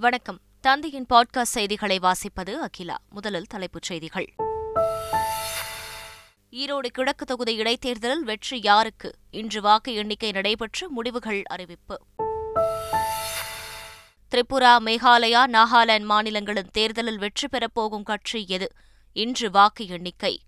வணக்கம். தந்தையின் பாட்காஸ்ட் செய்திகளை வாசிப்பது அகிலா. முதலில் தலைப்புச் செய்திகள். ஈரோடு கிழக்கு தொகுதி இடைத்தேர்தலில் வெற்றி யாருக்கு? இன்று வாக்கு எண்ணிக்கை நடைபெற்று முடிவுகள் அறிவிப்பு. திரிபுரா மேகாலயா நாகாலாந்து மாநிலங்களின் தேர்தலில் வெற்றி பெறப்போகும் கட்சி எது? இன்று வாக்கு எண்ணிக்கை.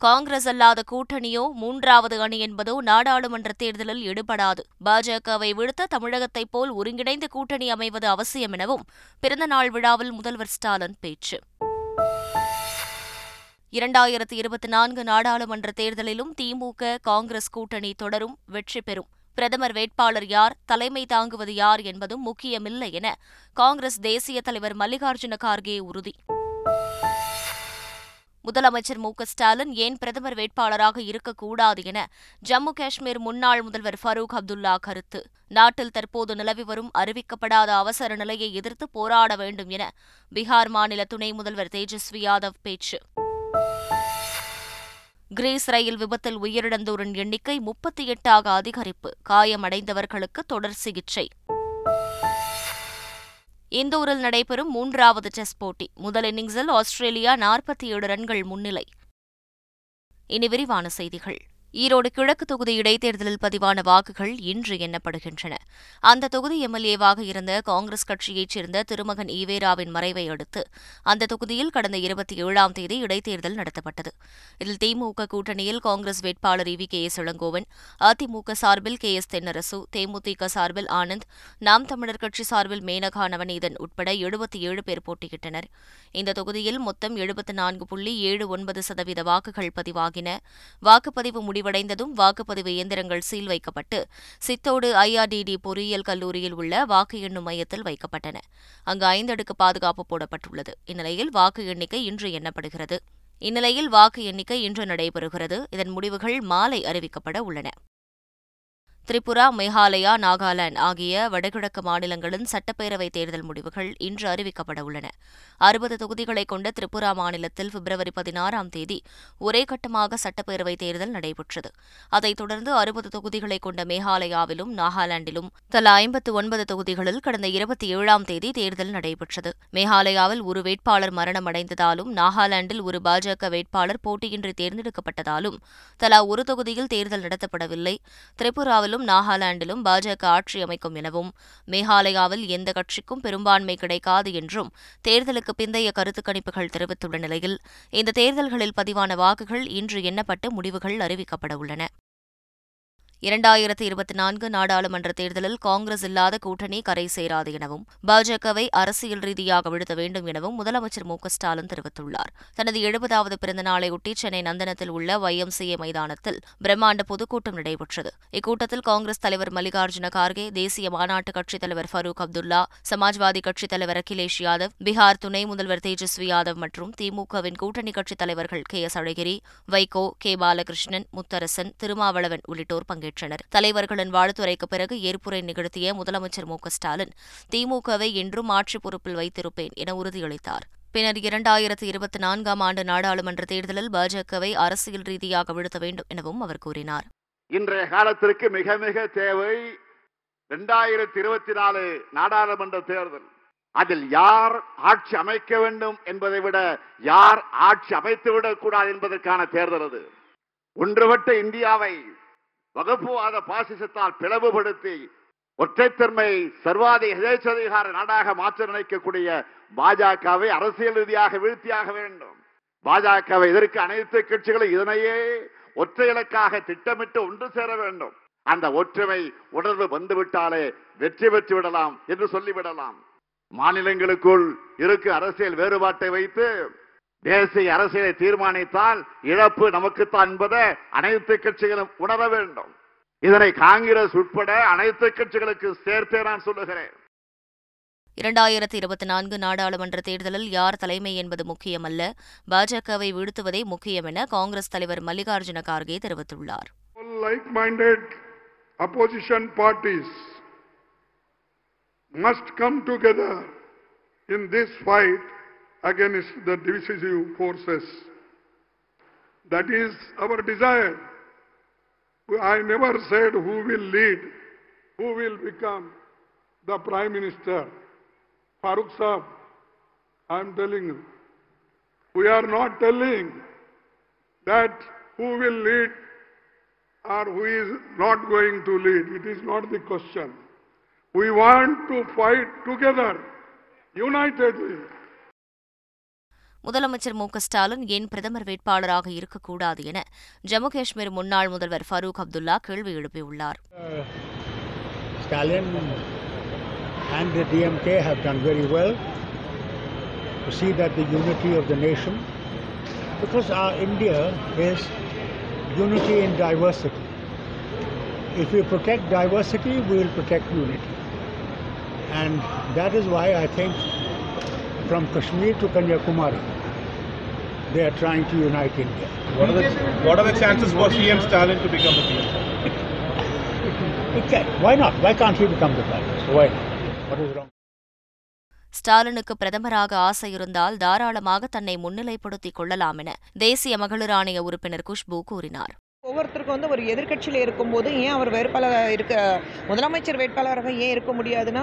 காங்கிரஸ் அல்லாத கூட்டணியோ மூன்றாவது அணி என்பதோ நாடாளுமன்ற தேர்தலில் ஈடுபடாது. பாஜகவை விடுத்த தமிழகத்தைப் போல் ஒருங்கிணைந்த கூட்டணி அமைவது அவசியம் எனவும் பிறந்தநாள் விழாவில் முதல்வர் ஸ்டாலின் பேச்சு. இரண்டாயிரத்தி இருபத்தி நான்கு நாடாளுமன்ற தேர்தலிலும் திமுக காங்கிரஸ் கூட்டணி தொடரும் வெற்றி பெறும். பிரதமர் வேட்பாளர் யார் தலைமை தாங்குவது யார் என்பதும் முக்கியமில்லை என காங்கிரஸ் தேசிய தலைவர் மல்லிகார்ஜுன கார்கே உறுதி. முதலமைச்சர் மு ஸ்டாலின் ஏன் பிரதமர் வேட்பாளராக இருக்கக்கூடாது என ஜம்மு காஷ்மீர் முன்னாள் முதல்வர் ஃபரூக் அப்துல்லா கருத்து. நாட்டில் தற்போது நிலவி வரும் அறிவிக்கப்படாத அவசர நிலையை எதிர்த்து போராட வேண்டும் என பீகார் மாநில துணை முதல்வர் தேஜஸ்வி யாதவ் பேச்சு. கிரீஸ் ரயில் விபத்தில் உயிரிழந்தோரின் எண்ணிக்கை முப்பத்தி எட்டாக அதிகரிப்பு. காயமடைந்தவர்களுக்கு தொடர் சிகிச்சை. இந்தூரில் நடைபெறும் மூன்றாவது டெஸ்ட் போட்டி. முதல் இன்னிங்ஸில் ஆஸ்திரேலியா நாற்பத்தி ஏழு ரன்கள் முன்னிலை. இனி விரிவான செய்திகள். ஈரோடு கிழக்கு தொகுதி இடைத்தேர்தலில் பதிவான வாக்குகள் இன்று எண்ணப்படுகின்றன. அந்த தொகுதி எம்எல்ஏவாக இருந்த காங்கிரஸ் கட்சியைச் சேர்ந்த திருமகன் ஈவேராவின் மறைவை அடுத்து அந்த தொகுதியில் கடந்த இருபத்தி ஏழாம் தேதி இடைத்தேர்தல் நடத்தப்பட்டது. இதில் திமுக கூட்டணியில் காங்கிரஸ் வேட்பாளர் E V K S Elangovan AIADMK சார்பில் கே எஸ் தென்னரசு தேமுதிக சார்பில் ஆனந்த் நாம் தமிழர் கட்சி சார்பில் மேனகா நவநீதன் உட்பட எழுபத்தி ஏழு பேர் போட்டியிட்டனர். இந்த தொகுதியில் மொத்தம் எழுபத்தி நான்கு புள்ளி ஏழு ஒன்பது சதவீத வாக்குகள் பதிவாகின. வாக்குப்பதிவு முடிவடைந்ததும் வாக்குப்பதிவு இயந்திரங்கள் சீல் வைக்கப்பட்டு சித்தோடு ஐஆர்டிடி பொறியியல் கல்லூரியில் உள்ள வாக்கு எண்ணும் மையத்தில் வைக்கப்பட்டன. அங்கு ஐந்து அடுக்கு பாதுகாப்பு போடப்பட்டுள்ளது. இந்நிலையில் வாக்கு எண்ணிக்கை இன்று எண்ணப்படுகிறது. இந்நிலையில் வாக்கு எண்ணிக்கை இன்று நடைபெறுகிறது. இதன் முடிவுகள் மாலை அறிவிக்கப்பட உள்ளன. திரிபுரா மேகாலயா நாகாலாந்து ஆகிய வடகிழக்கு மாநிலங்களின் சட்டப்பேரவைத் தேர்தல் முடிவுகள் இன்று அறிவிக்கப்பட உள்ளன. அறுபது தொகுதிகளை கொண்ட திரிபுரா மாநிலத்தில் பிப்ரவரி பதினாறாம் தேதி ஒரே கட்டமாக சட்டப்பேரவைத் தேர்தல் நடைபெற்றது. அதைத் தொடர்ந்து அறுபது தொகுதிகளை கொண்ட மேகாலயாவிலும் நாகாலாந்திலும் தலா ஐம்பத்து ஒன்பது தொகுதிகளில் கடந்த இருபத்தி ஏழாம் தேதி தேர்தல் நடைபெற்றது. மேகாலயாவில் ஒரு வேட்பாளர் மரணமடைந்ததாலும் நாகாலாந்தில் ஒரு பாஜக வேட்பாளர் போட்டியின்றி தேர்ந்தெடுக்கப்பட்டதாலும் தலா ஒரு தொகுதியில் தேர்தல் நடத்தப்படவில்லை. திரிபுராவிலும் மேலும் நாகாலாந்திலும் பாஜக ஆட்சி அமைக்கும் எனவும் மேகாலயாவில் எந்த கட்சிக்கும் பெரும்பான்மை கிடைக்காது என்றும் தேர்தலுக்கு பிந்தைய கருத்து கணிப்புகள் தெரிவித்துள்ள நிலையில் இந்த தேர்தல்களில் பதிவான வாக்குகள் இன்று எண்ணப்பட்டு முடிவுகள் அறிவிக்கப்பட உள்ளன. இரண்டாயிரத்தி இருபத்தி நான்கு நாடாளுமன்ற தேர்தலில் காங்கிரஸ் இல்லாத கூட்டணி கரை சேராது எனவும் பாஜகவை அரசியல் ரீதியாக விழுத்த வேண்டும் எனவும் முதலமைச்சர் மு ஸ்டாலின் தெரிவித்துள்ளார். தனது எழுபதாவது பிறந்த நாளையொட்டி சென்னை நந்தனத்தில் உள்ள ஒய்எம்சிஏ மைதானத்தில் பிரம்மாண்ட பொதுக்கூட்டம் நடைபெற்றது. இக்கூட்டத்தில் காங்கிரஸ் தலைவர் மல்லிகார்ஜுன கார்கே தேசிய மாநாட்டு கட்சித் தலைவர் ஃபரூக் அப்துல்லா சமாஜ்வாதி கட்சித் தலைவர் அகிலேஷ் யாதவ் பீகார் துணை முதல்வர் தேஜஸ்வி யாதவ் மற்றும் திமுகவின் கூட்டணி கட்சித் தலைவர்கள் K S Alagiri Vaiko K Balakrishnan Mutharasan Thirumavalavan உள்ளிட்டோர் பங்கேற்றனர். பங்கேற்றனர் தலைவர்களின் வாழ்த்துரைக்கு பிறகு ஏற்புரை நிகழ்த்திய முதலமைச்சர் மு ஸ்டாலின் திமுகவை என்றும் ஆட்சி பொறுப்பில் வைத்திருப்பேன் என உறுதியளித்தார். பின்னர் இரண்டாயிரத்து இருபத்தி நான்காம் ஆண்டு நாடாளுமன்ற தேர்தலில் பாஜகவை அரசியல் ரீதியாக வீழ்த்த வேண்டும் எனவும் அவர் கூறினார். இன்றைய காலத்திற்கு மிக மிக தேவை இரண்டாயிரத்தி இருபத்தி நாலு நாடாளுமன்ற தேர்தல். அதில் யார் ஆட்சி அமைக்க வேண்டும் என்பதை விட யார் ஆட்சி அமைத்துவிடக் கூடாது என்பதற்கான தேர்தல் அது. ஒன்றுபட்ட இந்தியாவை வகுப்புவாத பாசிசத்தால் பிளவுபடுத்தி ஒற்றைத்தன்மை சர்வாதி எதேச்சதிகார நாடாக மாற்ற நினைக்கக்கூடிய பாஜகவை அரசியல் ரீதியாக வீழ்த்தியாக வேண்டும். பாஜகவை எதிர்க்க அனைத்து கட்சிகளும் இதனையே ஒற்றை இலக்காக திட்டமிட்டு ஒன்று சேர வேண்டும். அந்த ஒற்றுமை உணர்வு வந்துவிட்டாலே வெற்றி பெற்று விடலாம் என்று சொல்லிவிடலாம். மாநிலங்களுக்குள் இருக்கு அரசியல் வேறுபாட்டை வைத்து தேசிய அரசியலை தீர்மானித்தால் இழப்பு நமக்குத்தான் என்பதை அனைத்து கட்சிகளும் உணர வேண்டும். இதனை காங்கிரஸ் உட்பட அனைத்து கட்சிகளுக்கு சேர்த்தே நான் சொல்லுகிறேன். இரண்டாயிரத்தி இருபத்தி நான்கு நாடாளுமன்ற தேர்தலில் யார் தலைமை என்பது முக்கியமல்ல. பாஜகவை வீழ்த்துவதே முக்கியம் என காங்கிரஸ் தலைவர் மல்லிகார்ஜுன கார்கே தெரிவித்துள்ளார். Opposition parties must come together in this fight against the divisive forces. That is our desire. I never said who will lead, who will become the Prime Minister, Farooq Saab, I am telling you, we are not telling that who will lead or who is not going to lead. It is not the question. We want to fight together, unitedly. முதலமைச்சர் மு ஸ்டாலின் ஏன் பிரதமர் வேட்பாளராக இருக்கக்கூடாது என ஜம்மு காஷ்மீர் முன்னாள் முதல்வர் ஃபரூக் அப்துல்லா கேள்வி எழுப்பியுள்ளார் and the DMK have done very well to see that the unity of the nation, because our India is unity in diversity. If we protect diversity, we will protect unity. And that is why I think from Kashmir to Kanyakumari, they are trying to unite India. What are the what are the chances for CM Stalin to become the PM? It can. Why not? Why can't he become the prime minister? Why not? What is wrong? ஸ்டாலினுக்கு பிரதமராக ஆசை இருந்தால் தாராளமாக தன்னை முன்னிலைப்படுத்திக் கொள்ளலாம் என தேசிய மகளிர் ஆணைய உறுப்பினர் குஷ்பு கூறினார் ஒவ்வொருத்தருக்கும் வந்து ஒரு எதிர்க்கட்சியில் இருக்கும்போது ஏன் அவர் வேட்பாளராக இருக்க முதலமைச்சர் வேட்பாளராக ஏன் இருக்க முடியாதுன்னா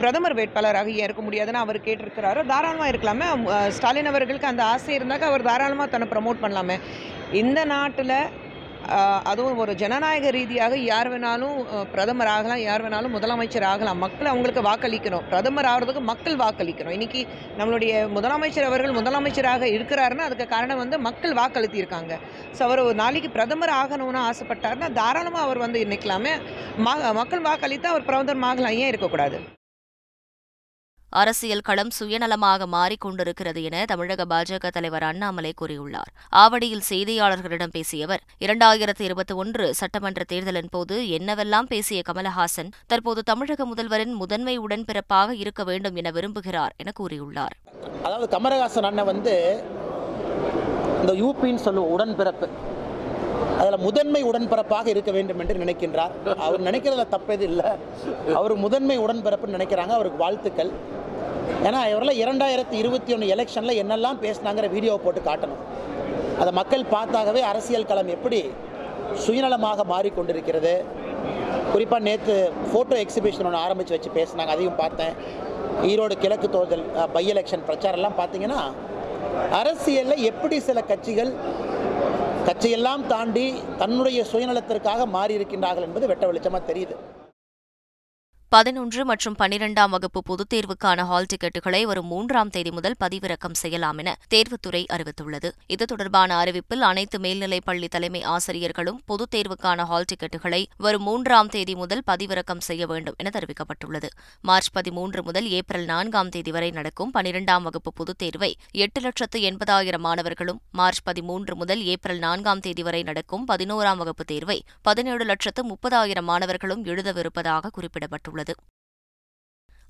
பிரதமர் வேட்பாளராக ஏன் இருக்க முடியாதுன்னு அவர் கேட்டிருக்கிறாரு. தாராளமாக இருக்கலாமே. ஸ்டாலின் அவர்களுக்கு அந்த ஆசை இருந்தாக்க அவர் தாராளமாக தன்னை ப்ரமோட் பண்ணலாமே. இந்த நாட்டில் அதுவும் ஒரு ஜனநாயக ரீதியாக யார் வேணாலும் பிரதமர் ஆகலாம் யார் வேணாலும் முதலமைச்சர் ஆகலாம். மக்கள் அவங்களுக்கு வாக்களிக்கணும். பிரதமர் ஆகிறதுக்கு மக்கள் வாக்களிக்கணும். இன்றைக்கி நம்மளுடைய முதலமைச்சர் அவர்கள் முதலமைச்சராக இருக்கிறாருன்னா அதுக்கு காரணம் வந்து மக்கள் வாக்களித்திருக்காங்க. ஸோ அவர் ஒரு நாளைக்கு பிரதமர் ஆகணும்னு ஆசைப்பட்டாருன்னா தாராளமாக அவர் வந்து நிற்கலாமே மக்கள் வாக்களித்தால் அவர் பிரதமர் ஆகலாம். ஏன் இருக்கக்கூடாது? அரசியல் களம் சுயநலமாக மாறிக்கொண்டிருக்கிறது என தமிழக பாஜக தலைவர் அண்ணாமலை கூறியுள்ளார். ஆவடியில் செய்தியாளர்களிடம் பேசிய அவர் இரண்டாயிரத்தி இருபத்தி ஒன்று சட்டமன்ற தேர்தலின் போது என்னவெல்லாம் பேசிய கமலஹாசன் தற்போது தமிழக முதல்வரின் முதன்மை உடன்பிறப்பாக இருக்க வேண்டும் என விரும்புகிறார் என கூறியுள்ளார். அதாவது கமலஹாசன் அண்ணன் வந்து இந்த யூபின்னு சொல்லுவோம் உடன்பிறப்பு. அதில் முதன்மை உடன்பிறப்பாக இருக்க வேண்டும் என்று நினைக்கின்றார். அவர் நினைக்கிறதுல தப்பது இல்லை. அவர் முதன்மை உடன்பிறப்புன்னு நினைக்கிறாங்க. அவருக்கு வாழ்த்துக்கள். ஏன்னா இவரெல்லாம் இரண்டாயிரத்தி இருபத்தி ஒன்று எலெக்ஷனில் என்னெல்லாம் பேசினாங்கிற வீடியோவை போட்டு காட்டணும். அதை மக்கள் பார்த்தாகவே அரசியல் களம் எப்படி சுயநலமாக மாறிக்கொண்டிருக்கிறது. குறிப்பாக நேற்று ஃபோட்டோ எக்ஸிபிஷன் ஒன்று ஆரம்பித்து வச்சு பேசினாங்க அதையும் பார்த்தேன். ஈரோடு கிழக்கு தேர்தல் பை எலெக்ஷன் பிரச்சாரம்லாம் பார்த்தீங்கன்னா அரசியலில் எப்படி சில கட்சிகள் கட்சியெல்லாம் தாண்டி தன்னுடைய சுயநலத்திற்காக மாறி இருக்கின்றார்கள் என்பது வெட்ட வெளிச்சமாக தெரியுது. பதினொன்று மற்றும் பனிரெண்டாம் வகுப்பு பொதுத் தேர்வுக்கான ஹால் டிக்கெட்டுகளை வரும் மூன்றாம் தேதி முதல் பதிவிறக்கம் செய்யலாம் என தேர்வுத்துறை அறிவித்துள்ளது. இது தொடர்பான அறிவிப்பில் அனைத்து மேல்நிலைப் பள்ளி தலைமை ஆசிரியர்களும் பொதுத் தேர்வுக்கான ஹால் டிக்கெட்டுகளை வரும் மூன்றாம் தேதி முதல் பதிவிறக்கம் செய்ய வேண்டும் என தெரிவிக்கப்பட்டுள்ளது. மார்ச் பதிமூன்று முதல் ஏப்ரல் நான்காம் தேதி வரை நடக்கும் பனிரெண்டாம் வகுப்பு பொதுத் தேர்வை எட்டு லட்சத்து எண்பதாயிரம் மாணவர்களும் மார்ச் பதிமூன்று முதல் ஏப்ரல் நான்காம் தேதி வரை நடக்கும் பதினோராம் வகுப்பு தேர்வை பதினேழு லட்சத்து முப்பதாயிரம் மாணவர்களும் எழுதவிருப்பதாக குறிப்பிடப்பட்டுள்ளது. உள்ளது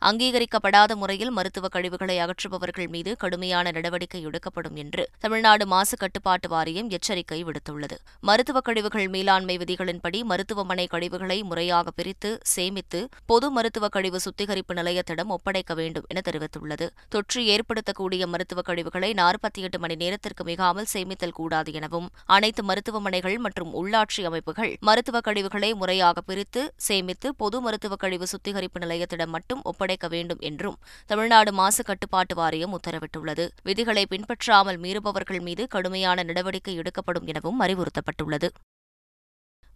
அங்கீகரிக்கப்படாத முறையில் மருத்துவக் கழிவுகளை அகற்றுபவர்கள் மீது கடுமையான நடவடிக்கை எடுக்கப்படும் என்று தமிழ்நாடு மாசு கட்டுப்பாட்டு வாரியம் எச்சரிக்கை விடுத்துள்ளது. மருத்துவக் கழிவுகள் மேலாண்மை விதிகளின்படி மருத்துவமனை கழிவுகளை முறையாக பிரித்து சேமித்து பொது மருத்துவ கழிவு சுத்திகரிப்பு நிலையத்திடம் ஒப்படைக்க வேண்டும் என தெரிவித்துள்ளது. தொற்று ஏற்படுத்தக்கூடிய மருத்துவ கழிவுகளை நாற்பத்தி எட்டு மணி நேரத்திற்கு மிகாமல் சேமித்தல் கூடாது எனவும் அனைத்து மருத்துவமனைகள் மற்றும் உள்ளாட்சி அமைப்புகள் மருத்துவக் கழிவுகளை முறையாக பிரித்து சேமித்து பொது மருத்துவ கழிவு சுத்திகரிப்பு நிலையத்திடம் மட்டும் ஒப்படை ஒப்படைக்க வேண்டும் என்றும் தமிழ்நாடு மாசு கட்டுப்பாட்டு வாரியம் உத்தரவிட்டுள்ளது. விதிகளை பின்பற்றாமல் மீறுபவர்கள் மீது கடுமையான நடவடிக்கை எடுக்கப்படும் எனவும் அறிவுறுத்தப்பட்டுள்ளது.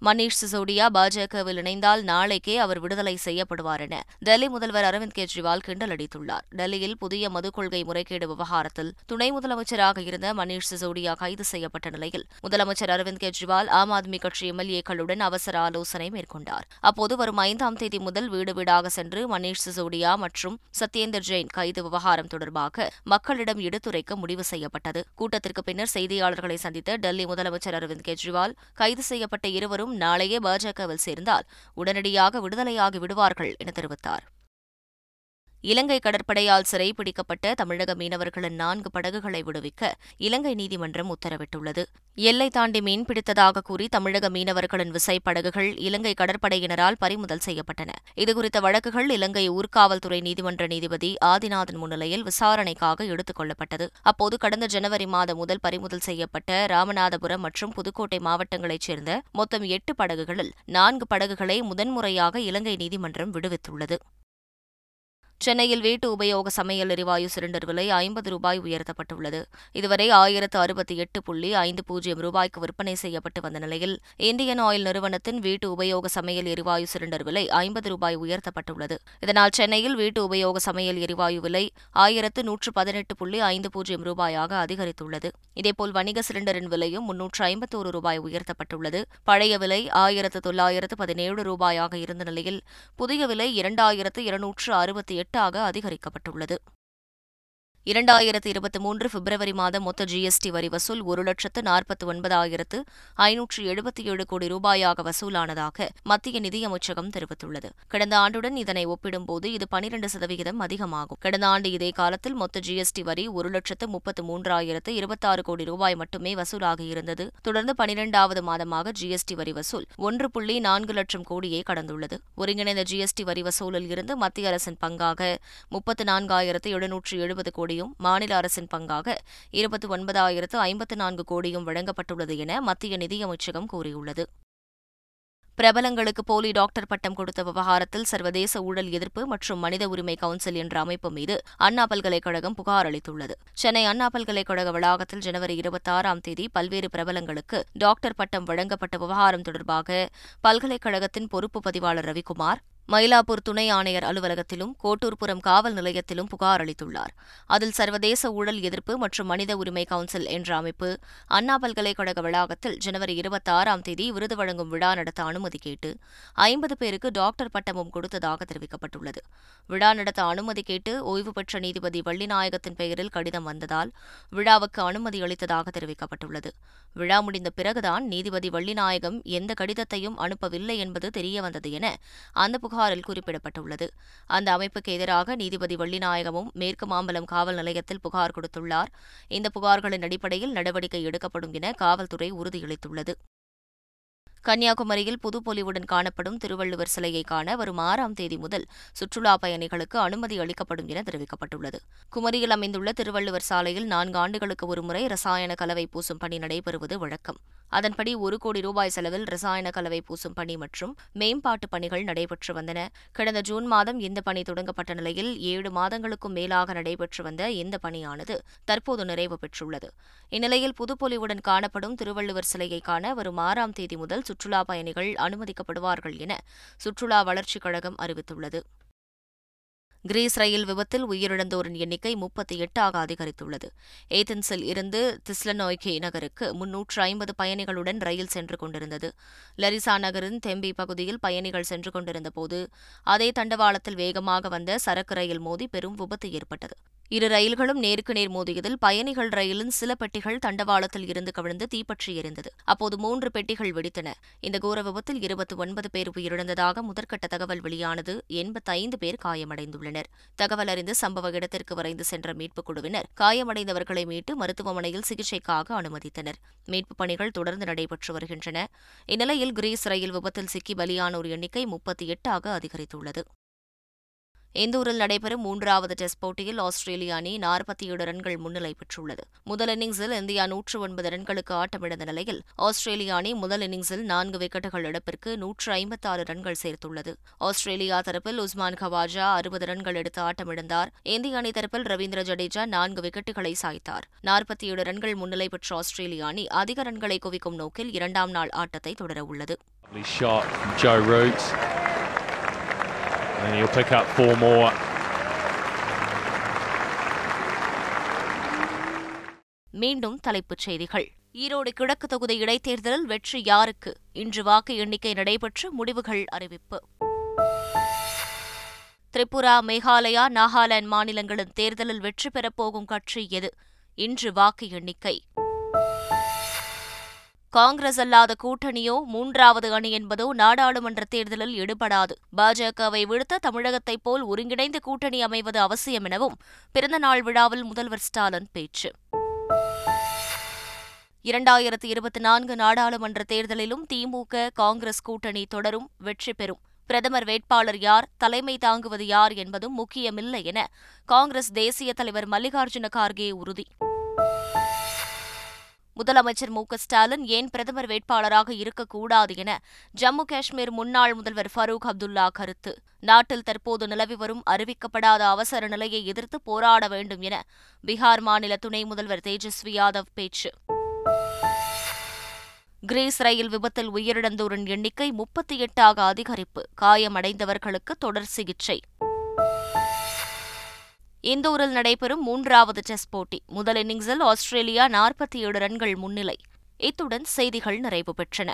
மணீஷ் சிசோடியா பாஜகவில் இணைந்தால் நாளைக்கே அவர் விடுதலை செய்யப்படுவார் என டெல்லி முதல்வர் அரவிந்த் கெஜ்ரிவால் கிண்டல் அடித்துள்ளார். டெல்லியில் புதிய மது கொள்கை முறைகேடு விவகாரத்தில் துணை முதலமைச்சராக இருந்த மணீஷ் சிசோடியா கைது செய்யப்பட்ட நிலையில் முதலமைச்சர் அரவிந்த் கெஜ்ரிவால் ஆம் ஆத்மி கட்சி எம்எல்ஏக்களுடன் அவசர ஆலோசனை மேற்கொண்டார். அப்போது வரும் ஐந்தாம் தேதி முதல் வீடு வீடாக சென்று மணீஷ் சிசோடியா மற்றும் சத்யேந்தர் ஜெயின் கைது விவகாரம் தொடர்பாக மக்களிடம் எடுத்துரைக்க முடிவு செய்யப்பட்டது. கூட்டத்திற்கு பின்னர் செய்தியாளர்களை சந்தித்த டெல்லி முதலமைச்சர் அரவிந்த் கெஜ்ரிவால் கைது செய்யப்பட்ட இருவரும் நாளையே பாஜகவில் சேர்ந்தால் உடனடியாக விடுதலையாகி விடுவார்கள் என தெரிவித்தார். இலங்கை கடற்படையால் சிறைபிடிக்கப்பட்ட தமிழக மீனவர்களின் நான்கு படகுகளை விடுவிக்க இலங்கை நீதிமன்றம் உத்தரவிட்டுள்ளது. எல்லை தாண்டி மீன்பிடித்ததாக கூறி தமிழக மீனவர்களின் விசைப்படகுகள் இலங்கை கடற்படையினரால் பறிமுதல் செய்யப்பட்டன. இதுகுறித்த வழக்குகள் இலங்கை ஊர்காவல்துறை நீதிமன்ற நீதிபதி ஆதிநாதன் முன்னிலையில் விசாரணைக்காக எடுத்துக் கொள்ளப்பட்டது. அப்போது கடந்த ஜனவரி மாதம் முதல் பறிமுதல் செய்யப்பட்ட ராமநாதபுரம் மற்றும் புதுக்கோட்டை மாவட்டங்களைச் சேர்ந்த மொத்தம் எட்டு படகுகளில் நான்கு படகுகளை முதன்முறையாக இலங்கை நீதிமன்றம் விடுவித்துள்ளது. சென்னையில் வீட்டு உபயோக சமையல் எரிவாயு சிலிண்டர் விலை ஐம்பது ரூபாய் உயர்த்தப்பட்டுள்ளது. இதுவரை ஆயிரத்து அறுபத்தி எட்டு புள்ளி ஐந்து பூஜ்ஜியம் ரூபாய்க்கு விற்பனை செய்யப்பட்டு வந்த நிலையில் இந்தியன் ஆயில் நிறுவனத்தின் வீட்டு உபயோக சமையல் எரிவாயு சிலிண்டர் விலை ஐம்பது ரூபாய் உயர்த்தப்பட்டுள்ளது. இதனால் சென்னையில் வீட்டு உபயோக சமையல் எரிவாயு விலை ஆயிரத்து நூற்று பதினெட்டு புள்ளி ஐந்து பூஜ்ஜியம் ரூபாயாக அதிகரித்துள்ளது. இதேபோல் வணிக சிலிண்டரின் விலையும் முன்னூற்று ஐம்பத்தோரு ரூபாய் உயர்த்தப்பட்டுள்ளது. பழைய விலை ஆயிரத்து தொள்ளாயிரத்து பதினேழு ரூபாயாக இருந்த நிலையில் புதிய விலை இரண்டாயிரத்து இருநூற்று அறுபத்தி எட்டாக அதிகரிக்கப்பட்டுள்ளது. இரண்டாயிரத்து இருபத்தி மூன்று பிப்ரவரி மாதம் மொத்த ஜிஎஸ்டி வரி வசூல் ஒரு லட்சத்து நாற்பத்தி ஒன்பதாயிரத்து ஐநூற்று எழுபத்தி ஏழு கோடி ரூபாயாக வசூலானதாக மத்திய நிதியமைச்சகம் தெரிவித்துள்ளது. கடந்த ஆண்டுடன் இதனை ஒப்பிடும்போது இது பனிரண்டு சதவிகிதம் அதிகமாகும். கடந்த ஆண்டு இதே காலத்தில் மொத்த ஜிஎஸ்டி வரி ஒரு லட்சத்து முப்பத்து மூன்றாயிரத்து இருபத்தாறு கோடி ரூபாய் மட்டுமே வசூலாகியிருந்தது தொடர்ந்து பனிரெண்டாவது மாதமாக ஜிஎஸ்டி வரி வசூல் ஒன்று புள்ளி நான்கு லட்சம் கோடியை கடந்துள்ளது. ஒருங்கிணைந்த ஜிஎஸ்டி வரி வசூலில் இருந்து மத்திய அரசின் பங்காக முப்பத்து நான்காயிரத்து எழுநூற்று எழுபது கோடியும் மாநில அரசின் பங்காக இருபத்தி ஒன்பதாயிரத்து ஐம்பத்து நான்கு கோடியும் வழங்கப்பட்டுள்ளது என மத்திய நிதியமைச்சகம் கூறியுள்ளது. பிரபலங்களுக்கு போலி டாக்டர் பட்டம் கொடுத்த விவகாரத்தில் சர்வதேச ஊழல் எதிர்ப்பு மற்றும் மனித உரிமை கவுன்சில் என்ற அமைப்பு மீது அண்ணா பல்கலைக்கழகம் புகார் அளித்துள்ளது. சென்னை அண்ணா பல்கலைக்கழக வளாகத்தில் ஜனவரி இருபத்தாறாம் தேதி பல்வேறு பிரபலங்களுக்கு டாக்டர் பட்டம் வழங்கப்பட்ட விவகாரம் தொடர்பாக பல்கலைக்கழகத்தின் பொறுப்பு பதிவாளர் ரவிக்குமார் மயிலாப்பூர் துணை ஆணையர் அலுவலகத்திலும் கோட்டூர்புரம் காவல் நிலையத்திலும் புகார் அளித்துள்ளார். அதில் சர்வதேச ஊழல் எதிர்ப்பு மற்றும் மனித உரிமை கவுன்சில் என்ற அமைப்பு அண்ணா பல்கலைக்கழக வளாகத்தில் ஜனவரி இருபத்தாறாம் தேதி விருது வழங்கும் விழா நடத்த அனுமதி கேட்டு ஐம்பது பேருக்கு டாக்டர் பட்டமும் கொடுத்ததாக தெரிவிக்கப்பட்டுள்ளது. விழா நடத்த அனுமதி கேட்டு ஓய்வு பெற்ற நீதிபதி வள்ளிநாயகத்தின் பெயரில் கடிதம் வந்ததால் விழாவுக்கு அனுமதி அளித்ததாக தெரிவிக்கப்பட்டுள்ளது. விழா முடிந்த பிறகுதான் நீதிபதி வள்ளிநாயகம் எந்த கடிதத்தையும் அனுப்பவில்லை என்பது தெரியவந்தது என அந்த புகாரில் குறிப்பிடப்பட்டுள்ளது. அந்த அமைப்புக்கு எதிராக நீதிபதி வள்ளிநாயகமும் மேற்கு மாம்பலம் காவல் நிலையத்தில் புகார் கொடுத்துள்ளார். இந்த புகார்களின் அடிப்படையில் நடவடிக்கை எடுக்கப்படும் என காவல்துறை உறுதியளித்துள்ளது. கன்னியாகுமரியில் புதுப்பொலிவுடன் காணப்படும் திருவள்ளுவர் சிலையை காண வரும் ஆறாம் தேதி முதல் சுற்றுலா பயணிகளுக்கு அனுமதி அளிக்கப்படும் என தெரிவிக்கப்பட்டுள்ளது. குமரியில் அமைந்துள்ள திருவள்ளுவர் சாலையில் நான்கு ஆண்டுகளுக்கு ஒருமுறை ரசாயன கலவை பூசும் பணி நடைபெறுவது வழக்கம். அதன்படி ஒரு கோடி ரூபாய் செலவில் ரசாயன கலவை பூசும் பணி மற்றும் மேம்பாட்டு பணிகள் நடைபெற்று வந்தன. கடந்த ஜூன் மாதம் இந்த பணி தொடங்கப்பட்ட நிலையில் ஏழு மாதங்களுக்கும் மேலாக நடைபெற்று வந்த இந்த பணியானது தற்போது நிறைவு பெற்றுள்ளது. இந்நிலையில் புதுப்பொலிவுடன் காணப்படும் திருவள்ளுவர் சிலையை காண வரும் ஆறாம் தேதி முதல் சுற்றுலா பயணிகள் அனுமதிக்கப்படுவார்கள் என சுற்றுலா வளர்ச்சிக் கழகம் அறிவித்துள்ளது. கிரீஸ் ரயில் விபத்தில் உயிரிழந்தோரின் எண்ணிக்கை முப்பத்தி எட்டாக அதிகரித்துள்ளது. ஏதென்ஸில் இருந்து திஸ்லனோய்கே நகருக்கு முன்னூற்று ஐம்பது பயணிகளுடன் ரயில் சென்று கொண்டிருந்தது. லரிசா நகரின் தெம்பி பகுதியில் பயணிகள் சென்று கொண்டிருந்தபோது அதே தண்டவாளத்தில் வேகமாக வந்த சரக்கு ரயில் மோதி பெரும் விபத்து ஏற்பட்டது. இரு ரயில்களும் நேருக்கு நேர் மோதியதில் பயணிகள் ரயிலின் சில பெட்டிகள் தண்டவாளத்தில் இருந்து கவிழ்ந்து தீப்பற்றி எரிந்தது. அப்போது மூன்று பெட்டிகள் வெடித்தன. இந்த கோர விபத்தில் இருபத்தி ஒன்பது பேர் உயிரிழந்ததாக முதற்கட்ட தகவல் வெளியானது. எண்பத்தைந்து பேர் காயமடைந்துள்ளனர். தகவல் அறிந்து சம்பவ இடத்திற்கு விரைந்து சென்ற மீட்புக் குழுவினர் காயமடைந்தவர்களை மீட்டு மருத்துவமனையில் சிகிச்சைக்காக அனுமதித்தனர். மீட்புப் பணிகள் தொடர்ந்து நடைபெற்று வருகின்றன. இந்நிலையில் கிரீஸ் ரயில் விபத்தில் சிக்கி பலியானோர் எண்ணிக்கை முப்பத்தி எட்டாக அதிகரித்துள்ளது. இந்தூரில் நடைபெறும் மூன்றாவது டெஸ்ட் போட்டியில் ஆஸ்திரேலிய அணி நாற்பத்தி ஏழு ரன்கள் முன்னிலை பெற்றுள்ளது. முதல் இன்னிங்ஸில் இந்தியா நூற்று ஒன்பது ரன்களுக்கு ஆட்டமிழந்த நிலையில் ஆஸ்திரேலிய அணி முதல் இன்னிங்ஸில் நான்கு விக்கெட்டுகள் இழப்பிற்கு நூற்று ஐம்பத்தாறு ரன்கள் சேர்த்துள்ளது. ஆஸ்திரேலியா தரப்பில் உஸ்மான் கவாஜா அறுபது ரன்கள் எடுத்து ஆட்டமிழந்தார். இந்திய அணி தரப்பில் ரவீந்திர ஜடேஜா நான்கு விக்கெட்டுகளை சாய்த்தார். நாற்பத்தி ஏழு ரன்கள் முன்னிலை பெற்ற ஆஸ்திரேலிய அணி அதிக ரன்களை குவிக்கும் நோக்கில் இரண்டாம் நாள் ஆட்டத்தை தொடரவுள்ளது. And he'll pick up four more. மீண்டும் தலைப்புச் செய்திகள். ஈரோடு கிழக்கு தொகுதி இடைத்தேர்தலில் வெற்றி யாருக்கு? இன்று வாக்கு எண்ணிக்கை நடைபெற்று முடிவுகள் அறிவிப்பு. திரிபுரா மேகாலயா நாகாலாந்து மாநிலங்களின் தேர்தலில் வெற்றி பெறப்போகும் கட்சி எது? இன்று வாக்கு எண்ணிக்கை. காங்கிரஸ் அல்லாத கூட்டணியோ மூன்றாவது அணி என்பதோ நாடாளுமன்ற தேர்தலில் ஈடுபடாது பாஜகவை விடுத்த தமிழகத்தைப் போல் ஒருங்கிணைந்த கூட்டணி அமைவது அவசியம் எனவும் பிறந்தநாள் விழாவில் முதல்வர் ஸ்டாலின் பேச்சு. இரண்டாயிரத்தி இருபத்தி நான்கு நாடாளுமன்ற தேர்தலிலும் திமுக காங்கிரஸ் கூட்டணி தொடரும் வெற்றி பெறும். பிரதமர் வேட்பாளர் யார் தலைமை தாங்குவது யார் என்பதும் முக்கியமில்லை என காங்கிரஸ் தேசிய தலைவர் மல்லிகார்ஜுன கார்கே உறுதி. முதலமைச்சர் மு ஸ்டாலின் ஏன் பிரதமர் வேட்பாளராக இருக்கக்கூடாது என ஜம்மு காஷ்மீர் முன்னாள் முதல்வர் ஃபரூக் அப்துல்லா கருத்து. நாட்டில் தற்போது நிலவி வரும் அறிவிக்கப்படாத அவசர நிலையை எதிர்த்து போராட வேண்டும் என பீகார் மாநில துணை முதல்வர் தேஜஸ்வி யாதவ் பேச்சு. கிரீஸ் ரயில் விபத்தில் உயிரிழந்தோரின் எண்ணிக்கை முப்பத்தி எட்டாக அதிகரிப்பு. காயமடைந்தவர்களுக்கு தொடர் சிகிச்சை. இந்தூரில் நடைபெறும் மூன்றாவது டெஸ்ட் போட்டி. முதல் இன்னிங்ஸில் ஆஸ்திரேலியா நாற்பத்தி ஏழு ரன்கள் முன்னிலை. இத்துடன் செய்திகள் நிறைவு பெற்றன.